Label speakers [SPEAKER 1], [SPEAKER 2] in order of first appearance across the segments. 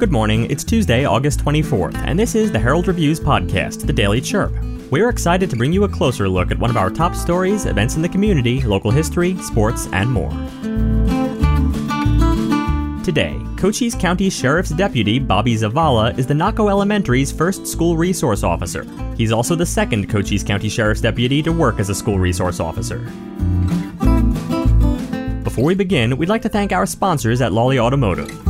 [SPEAKER 1] Good morning, it's Tuesday, August 24th, and this is the Herald Review's podcast, The Daily Chirp. We're excited to bring you a closer look at one of our top stories, events in the community, local history, sports, and more. Today, Cochise County Sheriff's Deputy Bobby Zavala is the Naco Elementary's first school resource officer. He's also the second Cochise County Sheriff's Deputy to work as a school resource officer. Before we begin, we'd like to thank our sponsors at Lawley Automotive.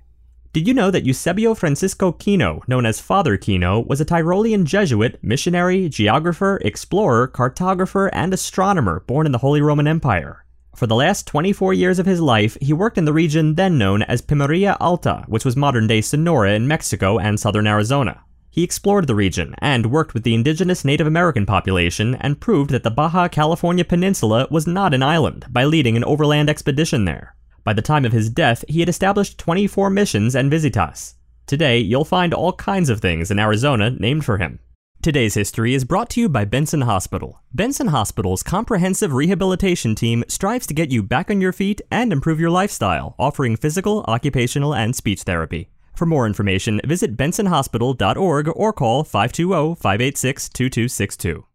[SPEAKER 1] Did you know that Eusebio Francisco Kino, known as Father Kino, was a Tyrolean Jesuit, missionary, geographer, explorer, cartographer, and astronomer born in the Holy Roman Empire? For the last 24 years of his life, he worked in the region then known as Pimeria Alta, which was modern day Sonora in Mexico and southern Arizona. He explored the region and worked with the indigenous Native American population and proved that the Baja California Peninsula was not an island by leading an overland expedition there. By the time of his death, he had established 24 missions and visitas. Today, you'll find all kinds of things in Arizona named for him. Today's history is brought to you by Benson Hospital. Benson Hospital's comprehensive rehabilitation team strives to get you back on your feet and improve your lifestyle, offering physical, occupational, and speech therapy. For more information, visit bensonhospital.org or call 520 586 2262.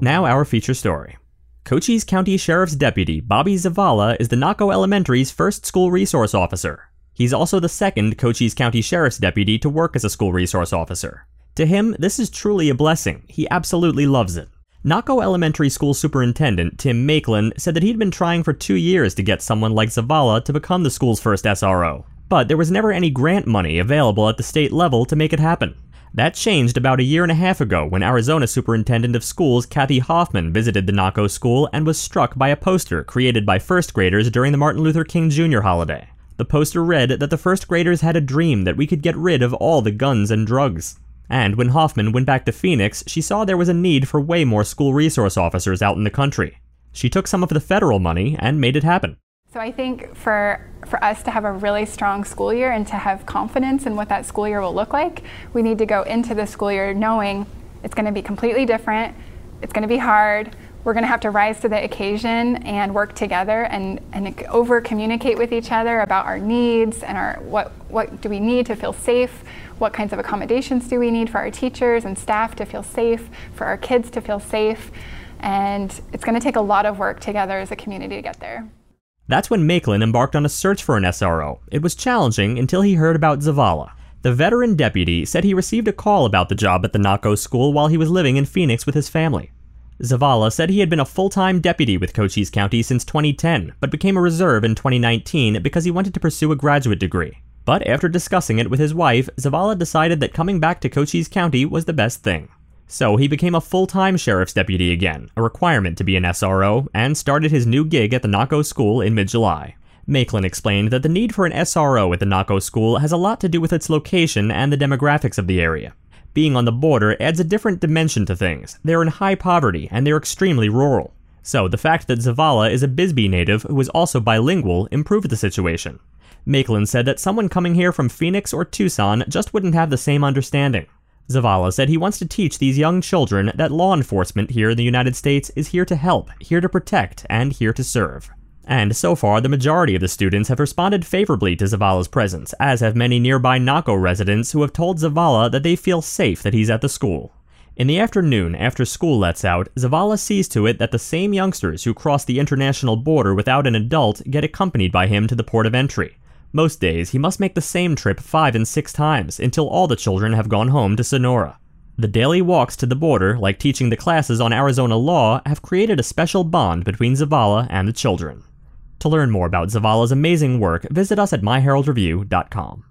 [SPEAKER 1] Now, our feature story. Cochise County Sheriff's Deputy Bobby Zavala is the Naco Elementary's first school resource officer. He's also the second Cochise County Sheriff's Deputy to work as a school resource officer. To him, this is truly a blessing. He absolutely loves it. Naco Elementary School Superintendent Tim Makelin said that he'd been trying for two years to get someone like Zavala to become the school's first SRO, but there was never any grant money available at the state level to make it happen. That changed about a year and a half ago when Arizona Superintendent of Schools Kathy Hoffman visited the Naco school and was struck by a poster created by first graders during the Martin Luther King Jr. holiday. The poster read that the first graders had a dream that we could get rid of all the guns and drugs. And when Hoffman went back to Phoenix, she saw there was a need for way more school resource officers out in the country. She took some of the federal money and made it happen.
[SPEAKER 2] So I think for for us to have a really strong school year and to have confidence in what that school year will look like, we need to go into the school year knowing it's going to be completely different. It's going to be hard. We're going to have to rise to the occasion and work together and, and over communicate with each other about our needs and our what what do we need to feel safe, what kinds of accommodations do we need for our teachers and staff to feel safe, for our kids to feel safe. And it's going to take a lot of work together as a community to get there.
[SPEAKER 1] That's when Makelin embarked on a search for an SRO. It was challenging until he heard about Zavala. The veteran deputy said he received a call about the job at the Naco school while he was living in Phoenix with his family. Zavala said he had been a full time deputy with Cochise County since 2010, but became a reserve in 2019 because he wanted to pursue a graduate degree. But after discussing it with his wife, Zavala decided that coming back to Cochise County was the best thing. So he became a full time sheriff's deputy again, a requirement to be an SRO, and started his new gig at the Naco School in mid July. Makelin explained that the need for an SRO at the Naco School has a lot to do with its location and the demographics of the area. Being on the border adds a different dimension to things. They're in high poverty and they're extremely rural. So the fact that Zavala is a Bisbee native who is also bilingual improved the situation. Makelin said that someone coming here from Phoenix or Tucson just wouldn't have the same understanding. Zavala said he wants to teach these young children that law enforcement here in the United States is here to help, here to protect, and here to serve. And so far, the majority of the students have responded favorably to Zavala's presence, as have many nearby Naco residents who have told Zavala that they feel safe that he's at the school. In the afternoon, after school lets out, Zavala sees to it that the same youngsters who cross the international border without an adult get accompanied by him to the port of entry. Most days, he must make the same trip five and six times until all the children have gone home to Sonora. The daily walks to the border, like teaching the classes on Arizona law, have created a special bond between Zavala and the children. To learn more about Zavala's amazing work, visit us at myheraldreview.com.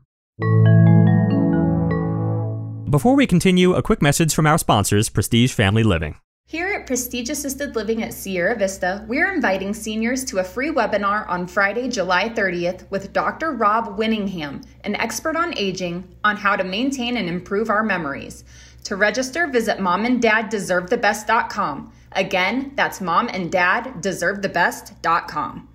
[SPEAKER 1] Before we continue, a quick message from our sponsors, Prestige Family Living.
[SPEAKER 3] Here at Prestige Assisted Living at Sierra Vista, we're inviting seniors to a free webinar on Friday, July 30th with Dr. Rob Winningham, an expert on aging, on how to maintain and improve our memories. To register, visit momanddaddeservethebest.com. Again, that's momanddaddeservethebest.com.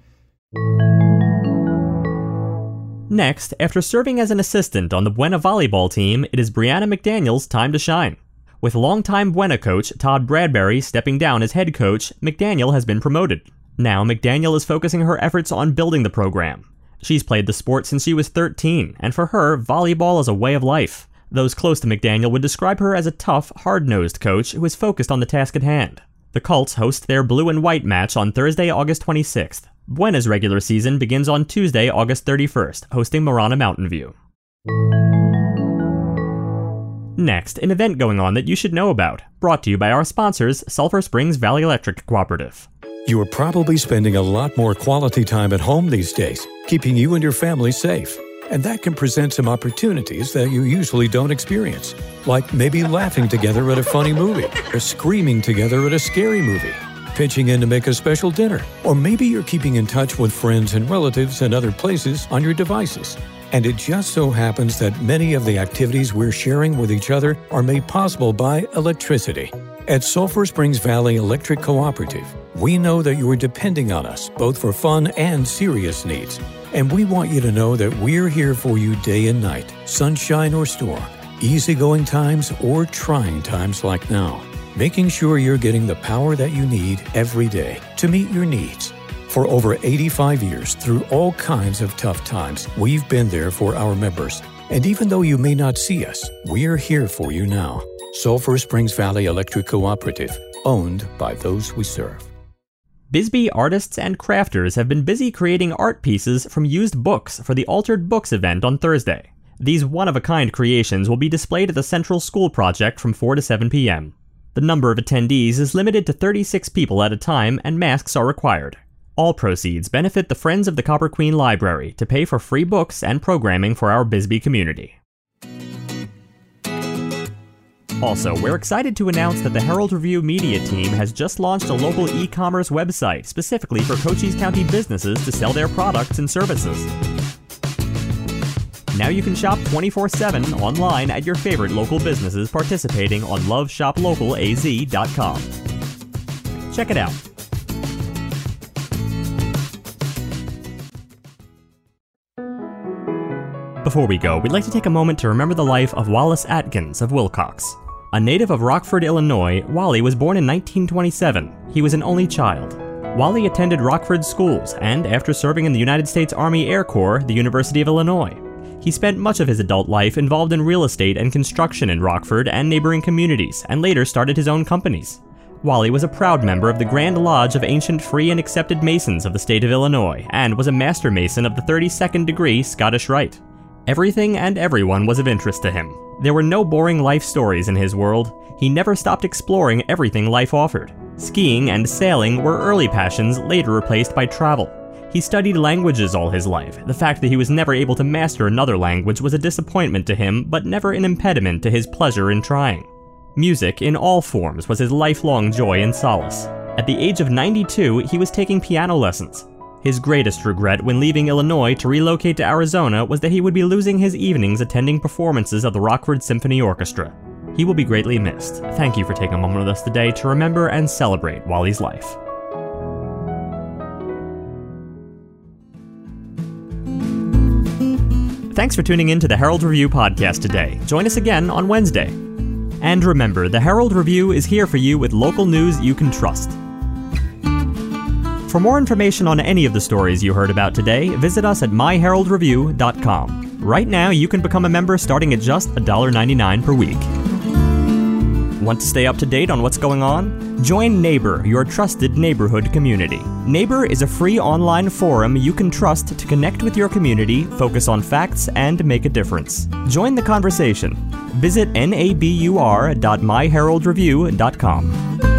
[SPEAKER 1] Next, after serving as an assistant on the Buena volleyball team, it is Brianna McDaniel's time to shine. With longtime Buena coach Todd Bradbury stepping down as head coach, McDaniel has been promoted. Now, McDaniel is focusing her efforts on building the program. She's played the sport since she was 13, and for her, volleyball is a way of life. Those close to McDaniel would describe her as a tough, hard nosed coach who is focused on the task at hand. The Colts host their blue and white match on Thursday, August 26th. Buena's regular season begins on Tuesday, August 31st, hosting Marana Mountain View. Next, an event going on that you should know about, brought to you by our sponsors, Sulphur Springs Valley Electric Cooperative.
[SPEAKER 4] You are probably spending a lot more quality time at home these days, keeping you and your family safe. And that can present some opportunities that you usually don't experience, like maybe laughing together at a funny movie, or screaming together at a scary movie, pitching in to make a special dinner, or maybe you're keeping in touch with friends and relatives in other places on your devices. And it just so happens that many of the activities we're sharing with each other are made possible by electricity. At Sulphur Springs Valley Electric Cooperative, we know that you are depending on us both for fun and serious needs. And we want you to know that we're here for you day and night, sunshine or storm, easygoing times or trying times like now, making sure you're getting the power that you need every day to meet your needs. For over 85 years, through all kinds of tough times, we've been there for our members. And even though you may not see us, we're here for you now. Sulphur Springs Valley Electric Cooperative, owned by those we serve.
[SPEAKER 1] Bisbee artists and crafters have been busy creating art pieces from used books for the Altered Books event on Thursday. These one of a kind creations will be displayed at the Central School Project from 4 to 7 p.m. The number of attendees is limited to 36 people at a time, and masks are required. All proceeds benefit the Friends of the Copper Queen Library to pay for free books and programming for our Bisbee community. Also, we're excited to announce that the Herald Review media team has just launched a local e commerce website specifically for Cochise County businesses to sell their products and services. Now you can shop 24 7 online at your favorite local businesses participating on loveshoplocalaz.com. Check it out. Before we go, we'd like to take a moment to remember the life of Wallace Atkins of Willcox. A native of Rockford, Illinois, Wally was born in 1927. He was an only child. Wally attended Rockford schools and, after serving in the United States Army Air Corps, the University of Illinois. He spent much of his adult life involved in real estate and construction in Rockford and neighboring communities, and later started his own companies. Wally was a proud member of the Grand Lodge of Ancient Free and Accepted Masons of the state of Illinois, and was a Master Mason of the 32nd degree Scottish Rite. Everything and everyone was of interest to him. There were no boring life stories in his world. He never stopped exploring everything life offered. Skiing and sailing were early passions, later replaced by travel. He studied languages all his life. The fact that he was never able to master another language was a disappointment to him, but never an impediment to his pleasure in trying. Music, in all forms, was his lifelong joy and solace. At the age of 92, he was taking piano lessons. His greatest regret when leaving Illinois to relocate to Arizona was that he would be losing his evenings attending performances of the Rockford Symphony Orchestra. He will be greatly missed. Thank you for taking a moment with us today to remember and celebrate Wally's life. Thanks for tuning in to the Herald Review podcast today. Join us again on Wednesday. And remember, the Herald Review is here for you with local news you can trust. For more information on any of the stories you heard about today, visit us at myheraldreview.com. Right now, you can become a member starting at just $1.99 per week. Want to stay up to date on what's going on? Join Nabur, your trusted neighborhood community. Nabur is a free online forum you can trust to connect with your community, focus on facts, and make a difference. Join the conversation. Visit nabur.myheraldreview.com.